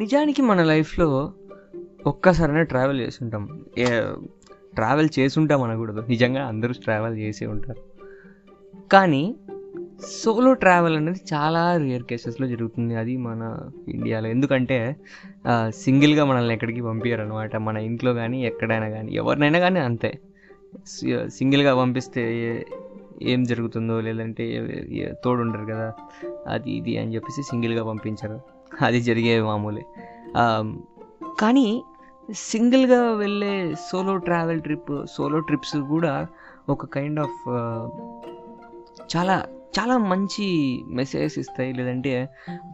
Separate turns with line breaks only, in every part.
నిజానికి మన లైఫ్లో ఒక్కసారైనా ట్రావెల్ చేసి ఉంటాం ట్రావెల్ చేసి ఉంటాం అనకూడదు. నిజంగా అందరూ ట్రావెల్ చేసే ఉంటారు. కానీ సోలో ట్రావెల్ అనేది చాలా రేర్ కేసెస్లో జరుగుతుంది. అది మన ఇండియాలో. ఎందుకంటే సింగిల్గా మనల్ని ఎక్కడికి పంపించారు అనమాట మన ఇంట్లో కానీ ఎక్కడైనా కానీ ఎవరినైనా కానీ అంతే. సింగిల్గా పంపిస్తే ఏం జరుగుతుందో లేదంటే తోడు ఉండరు కదా. అది ఇది అని చెప్పేసి సింగిల్గా పంపించారు. అది జరిగే మామూలే. కానీ సింగిల్గా వెళ్ళే solo travel trip solo trips కూడా ఒక కైండ్ ఆఫ్ చాలా చాలా మంచి మెసేజెస్ ఇస్తాయి లేదంటే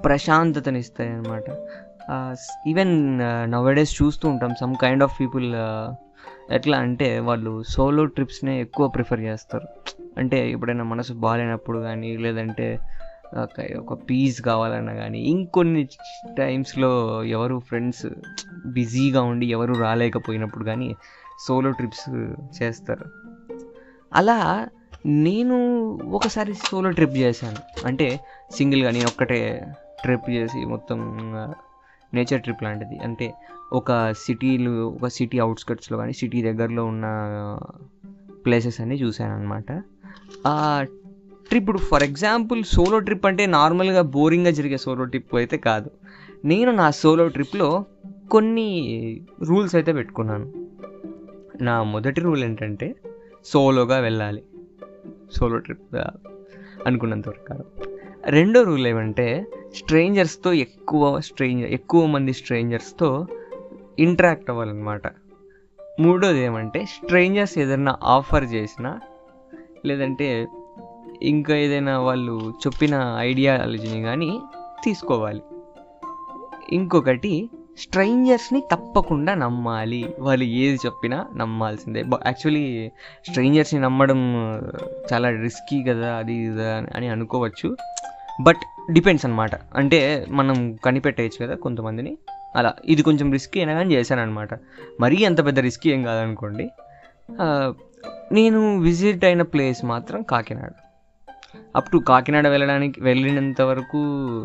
ప్రశాంతతని ఇస్తాయి అనమాట ఈవెన్ నవడేస్ చూస్తూ ఉంటాం సమ్ కైండ్ ఆఫ్ పీపుల్ ఎట్లా అంటే వాళ్ళు సోలో ట్రిప్స్నే ఎక్కువ ప్రిఫర్ చేస్తారు. అంటే ఎప్పుడైనా మనసు బాగాలేనప్పుడు కానీ లేదంటే ఒక ఒక పీస్ కావాలన్నా కానీ ఇంకొన్ని టైమ్స్లో ఎవరు ఫ్రెండ్స్ బిజీగా ఉండి ఎవరు రాలేకపోయినప్పుడు కానీ సోలో ట్రిప్స్ చేస్తారు. అలా నేను ఒకసారి సోలో ట్రిప్ చేశాను. అంటే సింగిల్గా నేను ఒక్కటే ట్రిప్ చేసి మొత్తం నేచర్ ట్రిప్ లాంటిది. అంటే ఒక సిటీలు ఒక సిటీ అవుట్స్కట్స్లో కానీ సిటీ దగ్గరలో ఉన్న ప్లేసెస్ అన్నీ చూశాను అనమాట ఆ ట్రిప్ ఇప్పుడు ఫర్ ఎగ్జాంపుల్ సోలో ట్రిప్ అంటే నార్మల్గా బోరింగ్గా జరిగే సోలో ట్రిప్ అయితే కాదు. నేను నా సోలో ట్రిప్లో కొన్ని రూల్స్ అయితే పెట్టుకున్నాను. నా మొదటి రూల్ ఏంటంటే సోలోగా వెళ్ళాలి. సోలో ట్రిప్ అనుకున్నంత వరకు రెండో రూల్ ఏమంటే స్ట్రేంజర్స్తో ఎక్కువ స్ట్రేంజర్ ఎక్కువ మంది స్ట్రేంజర్స్తో ఇంటరాక్ట్ అవ్వాలన్నమాట. మూడోది ఏమంటే స్ట్రేంజర్స్ ఏదైనా ఆఫర్ చేసినా లేదంటే ఇంకా ఏదైనా వాళ్ళు చెప్పిన ఐడియాలజీని కానీ తీసుకోవాలి. ఇంకొకటి స్ట్రేంజర్స్ని తప్పకుండా నమ్మాలి. వాళ్ళు ఏది చెప్పినా నమ్మాల్సిందే. యాక్చువల్లీ స్ట్రేంజర్స్ని నమ్మడం చాలా రిస్కీ కదా అది అని అనుకోవచ్చు. బట్ డిపెండ్స్ అనమాట అంటే మనం కనిపెట్టేయచ్చు కదా కొంతమందిని. అలా ఇది కొంచెం రిస్కీ అయినా కానీ చేశాననమాట మరీ అంత పెద్ద రిస్కీ ఏం కాదనుకోండి. నేను విజిట్ అయిన ప్లేస్ మాత్రం కాకినాడ. అప్ టు కాకినాడ వెళ్ళడానికి వెళ్ళినంత వరకు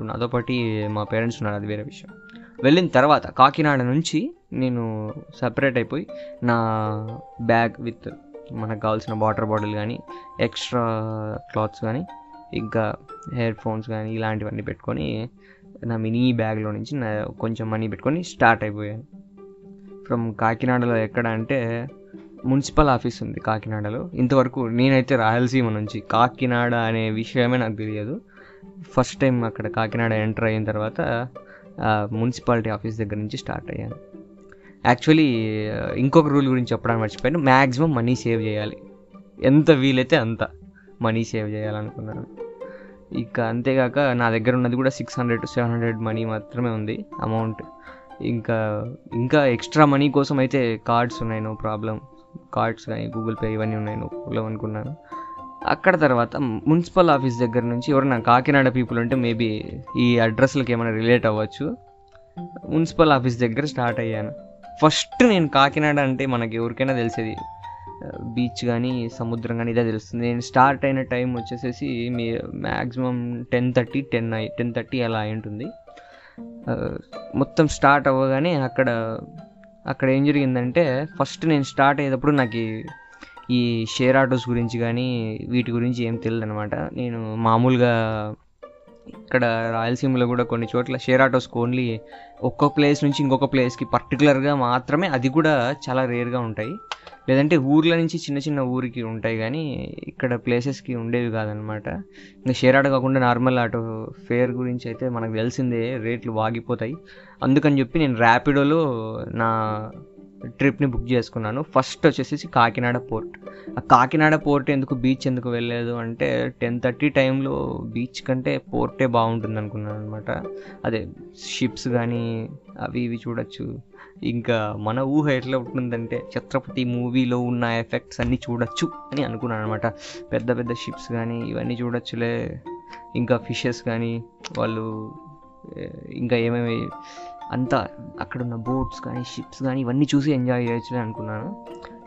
నాతో పాటు మా పేరెంట్స్ ఉన్నారు అది వేరే విషయం. వెళ్ళిన తర్వాత కాకినాడ నుంచి నేను సపరేట్ అయిపోయి నా బ్యాగ్ విత్ మనకు కావాల్సిన వాటర్ బాటిల్ కానీ ఎక్స్ట్రా క్లాత్స్ కానీ ఇంకా హెయిర్ ఫోన్స్ కానీ ఇలాంటివన్నీ పెట్టుకొని నా మినీ బ్యాగ్లో నుంచి నా కొంచెం మనీ పెట్టుకొని స్టార్ట్ అయిపోయాను. ఫ్రమ్ కాకినాడలో ఎక్కడ అంటే మున్సిపల్ ఆఫీస్ ఉంది కాకినాడలో. ఇంతవరకు నేనైతే రాయలసీమ నుంచి. కాకినాడ అనే విషయమే నాకు తెలియదు. ఫస్ట్ టైం అక్కడ కాకినాడ ఎంటర్ అయిన తర్వాత మున్సిపాలిటీ ఆఫీస్ దగ్గర నుంచి స్టార్ట్ అయ్యాను. యాక్చువల్లీ ఇంకొక రూల్ గురించి చెప్పడానికి మర్చిపోయాను. మ్యాక్సిమం మనీ సేవ్ చేయాలి. ఎంత వీలైతే అంత మనీ సేవ్ చేయాలనుకున్నాను. ఇక అంతేకాక నా దగ్గర ఉన్నది కూడా six hundred to seven hundred money మాత్రమే ఉంది అమౌంట్ ఇంకా ఇంకా ఎక్స్ట్రా మనీ కోసం అయితే కార్డ్స్ ఉన్నాయి నో ప్రాబ్లం కార్డ్స్ కానీ గూగుల్ పే ఇవన్నీ ఉన్నాయి నో అనుకున్నాను. అక్కడ తర్వాత మున్సిపల్ ఆఫీస్ దగ్గర నుంచి ఎవరైనా కాకినాడ పీపుల్ ఉంటే మేబీ ఈ అడ్రస్లకి ఏమైనా రిలేట్ అవ్వచ్చు. మున్సిపల్ ఆఫీస్ దగ్గర స్టార్ట్ అయ్యాను. ఫస్ట్ నేను కాకినాడ అంటే మనకి ఎవరికైనా తెలిసేది. బీచ్ కానీ సముద్రం కానీ ఇదే తెలుస్తుంది. నేను స్టార్ట్ అయిన టైం వచ్చేసేసి మీ మ్యాక్సిమం టెన్ థర్టీ టెన్ అయి టెన్ థర్టీ అలా అయి ఉంటుంది. మొత్తం స్టార్ట్ అవ్వగానే అక్కడ అక్కడ ఏం జరిగిందంటే ఫస్ట్ నేను స్టార్ట్ అయ్యేటప్పుడు నాకు ఈ- షేర్ ఆటోస్ గురించి కానీ వీటి గురించి ఏం తెలియదు అనమాట నేను మామూలుగా ఇక్కడ రాయలసీమలో కూడా కొన్ని చోట్ల షేర్ ఆటోస్కి ఓన్లీ ఒక్కొక్క ప్లేస్ నుంచి ఇంకొక ప్లేస్కి పర్టికులర్గా మాత్రమే అది కూడా చాలా రేర్గా ఉంటాయి. లేదంటే ఊర్ల నుంచి చిన్న చిన్న ఊరికి ఉంటాయి కానీ ఇక్కడ ప్లేసెస్కి ఉండేవి కాదనమాట ఇంకా షేర్ ఆటో కాకుండా నార్మల్ ఆటో ఫేర్ గురించి అయితే మనకు తెలిసిందే రేట్లు వాగిపోతాయి. అందుకని చెప్పి నేను ర్యాపిడోలో నా ట్రిప్ని బుక్ చేసుకున్నాను. ఫస్ట్ వచ్చేసి కాకినాడ పోర్ట్ ఆ కాకినాడ పోర్ట్ ఎందుకు బీచ్ ఎందుకు వెళ్ళలేదు అంటే టెన్ థర్టీ టైంలో బీచ్ కంటే పోర్టే బాగుంటుంది అనుకున్నాను అనమాట అదే షిప్స్ కానీ అవి ఇవి చూడొచ్చు. ఇంకా మన ఊహ ఎట్లా ఉంటుందంటే ఛత్రపతి మూవీలో ఉన్న ఎఫెక్ట్స్ అన్నీ చూడొచ్చు అని అనుకున్నాను అనమాట పెద్ద పెద్ద షిప్స్ కానీ ఇవన్నీ చూడొచ్చులే. ఇంకా ఫిషెస్ కానీ వాళ్ళు ఇంకా ఏమేమి అంతా అక్కడ ఉన్న బోట్స్ కానీ షిప్స్ కానీ ఇవన్నీ చూసి ఎంజాయ్ చేయొచ్చు అనుకున్నాను.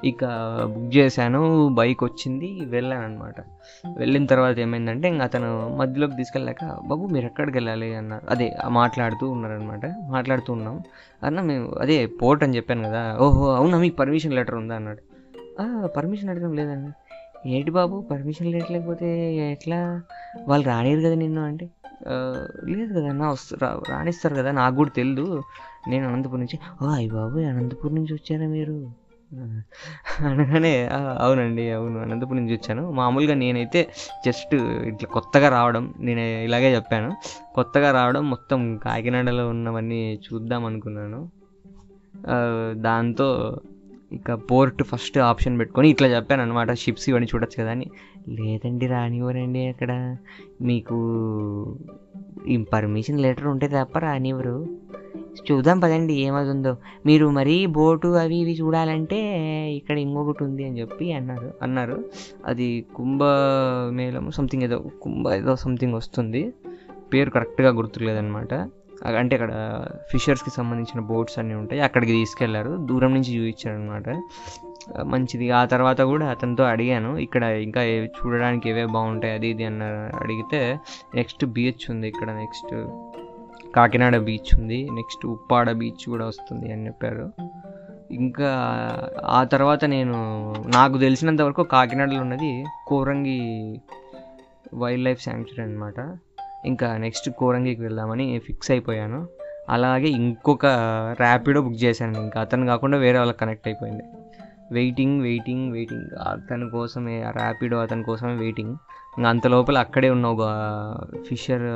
ఇక బుక్ చేశాను బైక్ వచ్చింది వెళ్ళాను అనమాట వెళ్ళిన తర్వాత ఏమైందంటే ఇంకా అతను మధ్యలోకి తీసుకెళ్ళాక బాబు మీరు ఎక్కడికి వెళ్ళాలి? అన్నారు అదే మాట్లాడుతూ ఉన్నారనమాట మాట్లాడుతూ ఉన్నాం. అన్న మేము అదే పోర్ట్ అని చెప్పాను కదా. ఓహో అవునా మీకు పర్మిషన్ లెటర్ ఉందా? అన్నాడు. పర్మిషన్ అడగడం లేదండి. ఏంటి బాబు పర్మిషన్ లేట్ లేకపోతే ఎట్లా? వాళ్ళు రానియరు కదా నిన్ను అంటే. లేదు కదా నా వస్తు రాణిస్తారు కదా నాకు కూడా తెలియదు నేను అనంతపురం నుంచి ఓ అయ్య బాబు అనంతపురం నుంచి వచ్చారా మీరు? అనగానే అవునండి అవును అనంతపురం నుంచి వచ్చాను. మామూలుగా నేనైతే జస్ట్ ఇట్లా కొత్తగా రావడం నేను ఇలాగే చెప్పాను. కొత్తగా రావడం మొత్తం కాకినాడలో ఉన్నవన్నీ చూద్దాం అనుకున్నాను. దాంతో ఇక పోర్ట్ ఫస్ట్ ఆప్షన్ పెట్టుకొని ఇట్లా చెప్పాను అనమాట షిప్స్ ఇవన్నీ చూడొచ్చు కదా అని. లేదండి రానివ్వరండి అక్కడ. మీకు ఈ పర్మిషన్ లెటర్ ఉంటే తప్ప రానివ్వరు. చూద్దాం పదండి ఏమవుతుందో. మీరు మరీ బోటు అవి ఇవి చూడాలంటే ఇక్కడ ఇంకొకటి ఉంది అని చెప్పి అన్నారు. అన్నారు. అది కుంభమేళం సంథింగ్ ఏదో కుంభ ఏదో సంథింగ్ వస్తుంది. పేరు కరెక్ట్గా గుర్తులేదనమాట అంటే అక్కడ ఫిషర్స్కి సంబంధించిన బోట్స్ అన్నీ ఉంటాయి అక్కడికి తీసుకెళ్ళారు. దూరం నుంచి చూపించారు అనమాట మంచిది. ఆ తర్వాత కూడా అతనితో అడిగాను ఇక్కడ ఇంకా చూడడానికి ఏవే బాగుంటాయి అది ఇది అన్న అడిగితే నెక్స్ట్ బీచ్ ఉంది ఇక్కడ నెక్స్ట్ కాకినాడ బీచ్ ఉంది నెక్స్ట్ ఉప్పాడ బీచ్ కూడా వస్తుంది అని చెప్పారు. ఇంకా ఆ తర్వాత నేను నాకు తెలిసినంత వరకు కాకినాడలో ఉన్నది కోరంగి వైల్డ్ లైఫ్ శాంక్చురీ అనమాట ఇంకా నెక్స్ట్ కోరంగికి వెళ్దామని ఫిక్స్ అయిపోయాను. అలాగే ఇంకొక ర్యాపిడో బుక్ చేశాను. ఇంకా అతను కాకుండా వేరే వాళ్ళకి కనెక్ట్ అయిపోయింది. వెయిటింగ్ వెయిటింగ్ వెయిటింగ్ అతని కోసమే ఆ ర్యాపిడో అతని కోసమే వెయిటింగ్ ఇంకా అంత లోపల అక్కడే ఉన్న ఒక ఫిషర్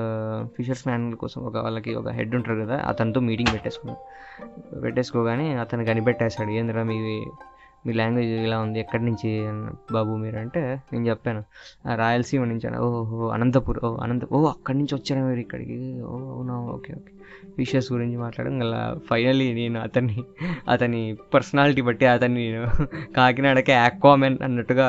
ఫిషర్స్ మ్యాన్ కోసం ఒక వాళ్ళకి ఒక హెడ్ ఉంటారు కదా అతనితో మీటింగ్ పెట్టేసుకున్నాను. పెట్టేసుకోగానే అతను కనిపెట్టేశాడు ఏందిరా మీ మీ లాంగ్వేజ్ ఇలా ఉంది ఎక్కడి నుంచి బాబు మీరు అంటే నేను చెప్పాను. రాయలసీమ నుంచి అని ఓహో అనంతపురం ఓ అనంత ఓ అక్కడి నుంచి వచ్చారా మీరు ఇక్కడికి? ఓ అవునా ఓకే ఓకే. విషయస్ గురించి మాట్లాడడం అలా ఫైనలీ నేను అతన్ని అతని పర్సనాలిటీ బట్టి అతన్ని నేను కాకినాడకే ఆక్వామెన్ అన్నట్టుగా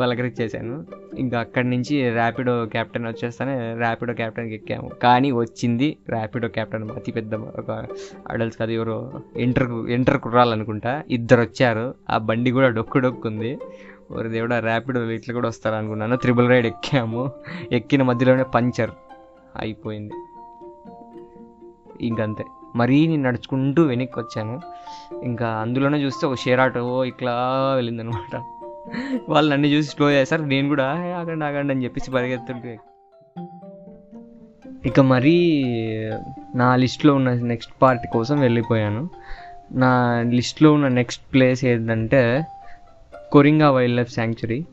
పలకరించేశాను. ఇంకా అక్కడి నుంచి ర్యాపిడో క్యాప్టెన్ వచ్చేస్తానే ర్యాపిడో క్యాప్టెన్కి ఎక్కాము. కానీ వచ్చింది ర్యాపిడో క్యాప్టెన్ అతి పెద్ద ఒక అడల్ట్స్ కాదు ఎవరో ఎంటర్ ఎంటర్ కుర్రాలనుకుంటా ఇద్దరు వచ్చారు. ఆ బండి కూడా డొక్కు డొక్కుంది. ఒక దేవుడా ర్యాపిడో ఇట్లా కూడా వస్తారు అనుకున్నాను త్రిబుల్ రైడ్ ఎక్కాము. ఎక్కిన మధ్యలోనే పంచర్ అయిపోయింది. ఇంకంతే. మరీ నేను నడుచుకుంటూ వెనక్కి వచ్చాను. ఇంకా అందులోనే చూస్తే ఒక షేర్ ఆటో ఇట్లా వెళ్ళిందనమాట. వాళ్ళు నన్ను చూసి స్లో చేశారు. నేను కూడా ఆగండి ఆగండి అని చెప్పేసి పరిగెత్తుంటే. ఇక మరీ నా లిస్ట్లో ఉన్న నెక్స్ట్ పార్ట్ కోసం వెళ్ళిపోయాను. నా లిస్ట్లో ఉన్న నెక్స్ట్ ప్లేస్ ఏంటంటే కొరింగా వైల్డ్ లైఫ్ శాంక్చురీ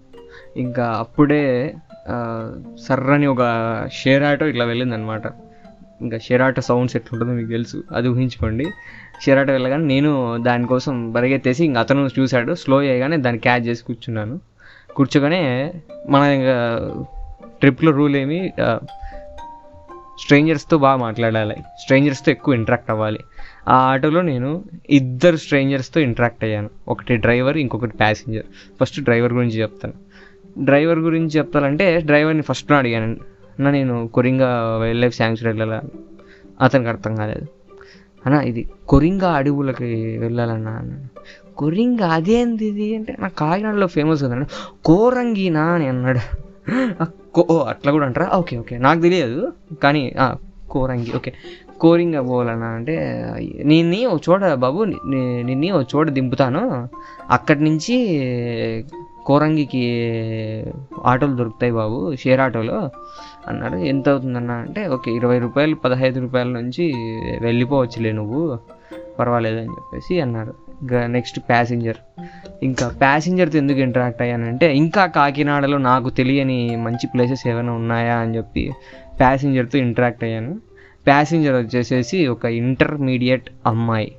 ఇంకా అప్పుడే సర్రని ఒక షేర్ ఆటో ఇట్లా వెళ్ళిందనమాట ఇంకా షెరాట సౌండ్స్ ఎట్లుంటుందో మీకు తెలుసు. అది ఊహించుకోండి. షెరాట వెళ్ళగానే నేను దానికోసం పరిగెత్తేసి ఇంకా అతను చూశాడు. స్లో చేయగానే దాన్ని క్యాచ్ చేసి కూర్చున్నాను. కూర్చోగానే మన ఇంకా ట్రిప్లో రూల్ ఏమి స్ట్రేంజర్స్తో బాగా మాట్లాడాలి. స్ట్రేంజర్స్తో ఎక్కువ ఇంటరాక్ట్ అవ్వాలి. ఆ ఆటోలో నేను ఇద్దరు స్ట్రేంజర్స్తో ఇంటరాక్ట్ అయ్యాను. ఒకటి డ్రైవర్ ఇంకొకటి ప్యాసింజర్ ఫస్ట్ డ్రైవర్ గురించి చెప్తాను. డ్రైవర్ గురించి చెప్తానంటే డ్రైవర్ని ఫస్ట్లో అడిగాను. అన్న నేను కొరింగా వైల్డ్ లైఫ్ శాంక్చురీ వెళ్ళాలి అతనికి అర్థం కాలేదు. అన్న ఇది కొరింగా అడవులకి వెళ్ళాలన్నా అన్న. కొరింగా అదేంది ఇది అంటే నా కాకినాడలో ఫేమస్ కదండి కోరంగినా అని అన్నాడు. కో అట్లా కూడా అంటారా? Okay okay. నాకు తెలియదు కానీ కోరంగి ఓకే. కోరింగా పోవాలన్నా అంటే నిన్ని ఓ చోట బాబు ని- నిన్ని ఓ చోట దింపుతాను. అక్కడి నుంచి కోరంగికి ఆటోలు దొరుకుతాయి బాబు షేర్ ఆటోలో అన్నాడు. ఎంత అవుతుందన్న అంటే ఓకే ఇరవై రూపాయలు పదహైదు రూపాయల నుంచి వెళ్ళిపోవచ్చులే నువ్వు పర్వాలేదు అని చెప్పేసి అన్నారు ఇంకా నెక్స్ట్ ప్యాసింజర్ ఇంకా ప్యాసింజర్తో ఎందుకు ఇంటరాక్ట్ అయ్యానంటే ఇంకా కాకినాడలో నాకు తెలియని మంచి ప్లేసెస్ ఏమైనా ఉన్నాయా అని చెప్పి ప్యాసింజర్తో ఇంటరాక్ట్ అయ్యాను. ప్యాసింజర్ వచ్చేసేసి ఒక ఇంటర్మీడియట్ అమ్మాయి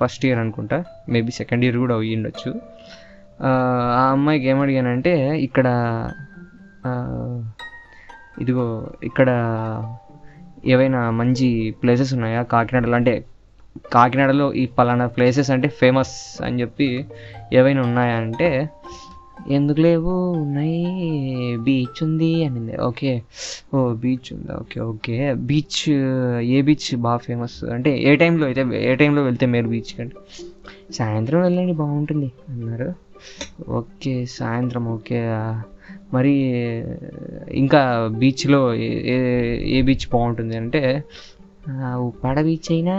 ఫస్ట్ ఇయర్ అనుకుంటా మేబీ సెకండ్ ఇయర్ కూడా అయ్యి ఉండొచ్చు ఆ అమ్మాయికి ఏమడిగానంటే ఇక్కడ ఇదిగో ఇక్కడ ఏవైనా మంచి ప్లేసెస్ ఉన్నాయా? కాకినాడలో అంటే కాకినాడలో ఈ పలానా ప్లేసెస్ అంటే ఫేమస్ అని చెప్పి ఏవైనా ఉన్నాయా అంటే ఎందుకు లేవు? ఉన్నాయి. బీచ్ ఉంది అనింది. ఓకే. ఓ బీచ్ ఉందా? Okay okay. బీచ్ ఏ బీచ్ బాగా ఫేమస్ అంటే ఏ టైంలో అయితే ఏ టైంలో వెళ్తే మీరు బీచ్ కంటే? సాయంత్రం వెళ్ళండి బాగుంటుంది అన్నారు. ఓకే సాయంత్రం ఓకే. మరి ఇంకా బీచ్లో ఏ- ఏ బీచ్ బాగుంటుంది అంటే ఉప్పాడ బీచ్ అయినా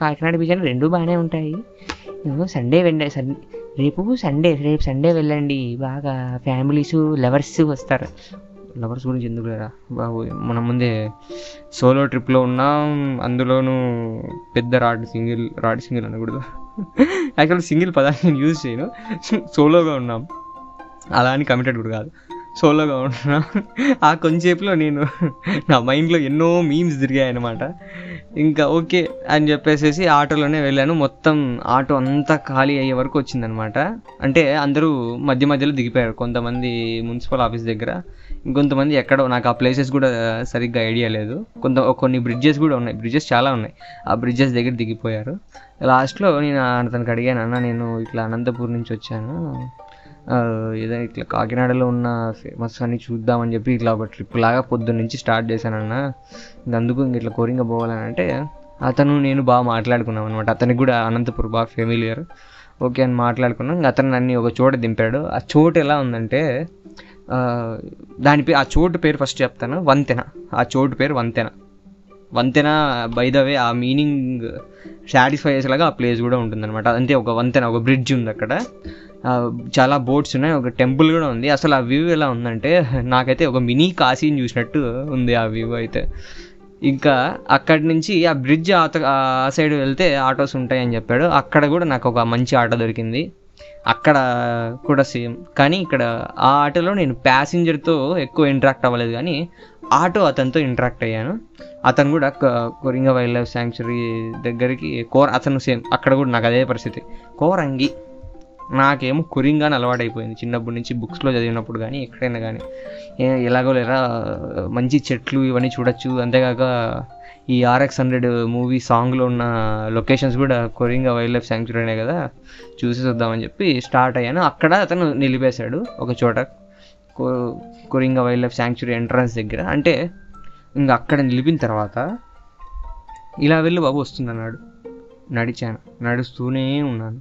కాకినాడ బీచ్ అయినా రెండు బాగానే ఉంటాయి. సండే వెళ్ళే సండే రేపు సండే రేపు సండే వెళ్ళండి. బాగా ఫ్యామిలీస్ లవర్స్ వస్తారు. లవర్స్ గురించి ఎందుకు లేరా? బాబు మన ముందే సోలో ట్రిప్లో ఉన్నాం. అందులోనూ పెద్ద రాడ్ సింగిల్ రాడ్ సింగిల్ అనకూడదు? యాక్చువల్ సింగిల్ పదాన్ని నేను యూజ్ చేయను. సోలోగా ఉన్నాం. అలా అని కమిటెడ్ కూడా కాదు. సోలోగా ఉంటున్నా ఆ కొంచెంసేపులో నేను నా మైండ్లో ఎన్నో మీమ్స్ తిరిగాయి అనమాట ఇంకా ఓకే అని చెప్పేసేసి ఆటోలోనే వెళ్ళాను. మొత్తం ఆటో అంతా ఖాళీ అయ్యే వరకు వచ్చిందనమాట అంటే అందరూ మధ్య మధ్యలో దిగిపోయారు. కొంతమంది మున్సిపల్ ఆఫీస్ దగ్గర ఇంకొంతమంది ఎక్కడో. నాకు ఆ ప్లేసెస్ కూడా సరిగ్గా ఐడియా లేదు. కొంత కొన్ని బ్రిడ్జెస్ కూడా ఉన్నాయి. బ్రిడ్జెస్ చాలా ఉన్నాయి. ఆ బ్రిడ్జెస్ దగ్గర దిగిపోయారు. లాస్ట్లో నేను అతనికి అడిగాను అన్న నేను ఇట్లా అనంతపూర్ నుంచి వచ్చాను. ఏదో ఇట్లా కాకినాడలో ఉన్న ఫేమస్ అన్ని చూద్దామని చెప్పి ఇట్లా ఒక ట్రిప్ లాగా పొద్దున్న నుంచి స్టార్ట్ చేశానన్న. అందుకు ఇంక ఇట్లా కోరింగ పోవాలని అంటే అతను నేను బాగా మాట్లాడుకున్నాం అనమాట అతనికి కూడా అనంతపురం బాగా ఫెమిలియర్ ఓకే అని మాట్లాడుకున్నాం. అతను నన్ను ఒక చోట దింపాడు. ఆ చోటు ఎలా ఉందంటే దాని పేరు ఆ చోటు పేరు ఫస్ట్ చెప్తాను. వంతెన. ఆ చోటు పేరు వంతెన. వంతెన బై ద వే ఆ మీనింగ్ సాటిస్ఫై చేసేలాగా ఆ ప్లేస్ కూడా ఉంటుందన్నమాట. అంటే ఒక వంతెన ఒక బ్రిడ్జ్ ఉంది అక్కడ. చాలా బోట్స్ ఉన్నాయి ఒక టెంపుల్ కూడా ఉంది. అసలు ఆ వ్యూ ఎలా ఉందంటే నాకైతే ఒక మినీ కాశీని చూసినట్టు ఉంది ఆ వ్యూ అయితే. ఇంకా అక్కడి నుంచి ఆ బ్రిడ్జ్ ఆ సైడ్ వెళ్తే ఆటోస్ ఉంటాయని చెప్పాడు. అక్కడ కూడా నాకు ఒక మంచి ఆటో దొరికింది. అక్కడ కూడా సేమ్ కానీ ఇక్కడ ఆ ఆటోలో నేను ప్యాసింజర్తో ఎక్కువ ఇంటరాక్ట్ అవ్వలేదు కానీ ఆటో అతనితో ఇంటరాక్ట్ అయ్యాను. అతను కూడా క- కొరింగ వైల్డ్ లైఫ్ శాంక్చురీ దగ్గరికి కోర అతను సేమ్ అక్కడ కూడా నాకు అదే పరిస్థితి. కోరంగి నాకేమో కొరింగాని అలవాటైపోయింది. చిన్నప్పటి నుంచి బుక్స్లో చదివినప్పుడు కానీ ఎక్కడైనా కానీ ఎలాగో లేరా మంచి చెట్లు ఇవన్నీ చూడొచ్చు. అంతేకాక ఈ ఆర్ఎక్స్ హండ్రెడ్ మూవీ సాంగ్లో ఉన్న లొకేషన్స్ కూడా కొరింగా వైల్డ్ లైఫ్ శాంక్చురీనే కదా. చూసి చూద్దామని చెప్పి స్టార్ట్ అయ్యాను. అక్కడ అతను నిలిపేశాడు ఒక చోట. కో Coringa wildlife sanctuary entrance దగ్గర. అంటే ఇంకా అక్కడ నిలిపిన తర్వాత ఇలా వెళ్ళి బాబు వస్తుందన్నాడు. నడిచాను. నడుస్తూనే ఉన్నాను.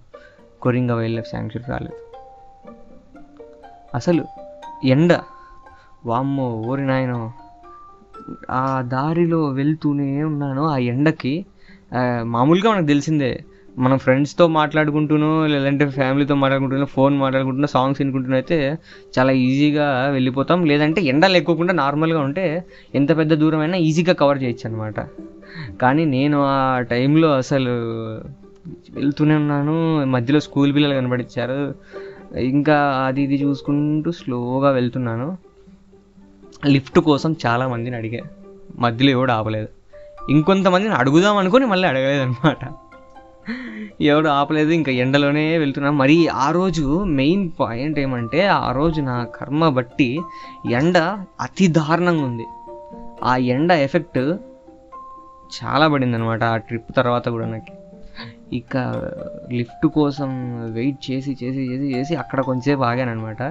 కొరింగా వైల్డ్ లైఫ్ శాంక్చురీ రాలేదు. అసలు ఎండ వామ్మో ఓరి నాయనో ఆ దారిలో వెళ్తూనే ఉన్నాను. ఆ ఎండకి మామూలుగా మనకు తెలిసిందే మనం ఫ్రెండ్స్తో మాట్లాడుకుంటూనో లేదంటే ఫ్యామిలీతో మాట్లాడుకుంటున్నా ఫోన్ మాట్లాడుకుంటున్నా సాంగ్స్ వినుకుంటున్నా అయితే చాలా ఈజీగా వెళ్ళిపోతాం. లేదంటే ఎండలు ఎక్కువకుండా నార్మల్గా ఉంటే ఎంత పెద్ద దూరమైనా ఈజీగా కవర్ చేయొచ్చు అనమాట కానీ నేను ఆ టైంలో అసలు వెళ్తూనే ఉన్నాను. మధ్యలో స్కూల్ పిల్లలు కనబడిచ్చారు. ఇంకా అది ఇది చూసుకుంటూ స్లోగా వెళ్తున్నాను. లిఫ్ట్ కోసం చాలా మందిని అడిగా. మధ్యలో ఎవడు ఆపలేదు. ఇంకొంతమందిని అడుగుదాం అనుకుని మళ్ళీ అడగలేదు అనమాట ఎవడు ఆపలేదు ఇంకా ఎండలోనే వెళ్తున్నా. మరి ఆ రోజు మెయిన్ పాయింట్ ఏమంటే ఆ రోజు నా కర్మ బట్టి ఎండ అతి దారుణంగా ఉంది. ఆ ఎండ ఎఫెక్ట్ చాలా పడింది అనమాట ఆ ట్రిప్ తర్వాత కూడా నాకు. ఇక లిఫ్ట్ కోసం వెయిట్ చేసి చేసి చేసి చేసి అక్కడ కొంచెంసేపు ఆగాను అనమాట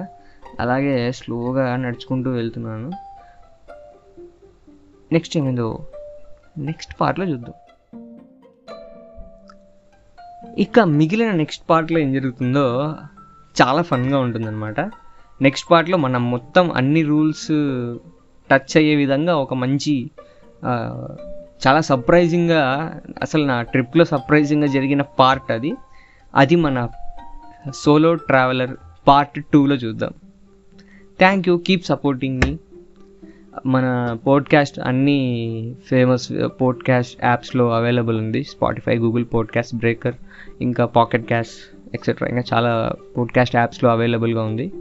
అలాగే స్లోగా నడుచుకుంటూ వెళ్తున్నాను. నెక్స్ట్ ఏమైందో నెక్స్ట్ పార్ట్లో చూద్దాం. ఇక మిగిలిన నెక్స్ట్ పార్ట్లో ఏం జరుగుతుందో చాలా ఫన్గా ఉంటుందన్నమాట. నెక్స్ట్ పార్ట్లో మనం మొత్తం అన్ని రూల్స్ టచ్ అయ్యే విధంగా ఒక మంచి చాలా సర్ప్రైజింగ్గా అసలు నా ట్రిప్లో సర్ప్రైజింగ్గా జరిగిన పార్ట్ అది. అది మన సోలో ట్రావెలర్ పార్ట్ టూలో చూద్దాం. థ్యాంక్ యూ కీప్ సపోర్టింగ్ మీ మన పోడ్కాస్ట్ అన్ని ఫేమస్ పోడ్కాస్ట్ యాప్స్లో అవైలబుల్ ఉంది. స్పాటిఫై గూగుల్ పోడ్కాస్ట్ బ్రేకర్ ఇంకా పాకెట్ క్యాస్ట్ ఎక్సెట్రా ఇంకా చాలా పోడ్కాస్ట్ యాప్స్లో అవైలబుల్గా ఉంది.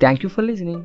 Thank you for listening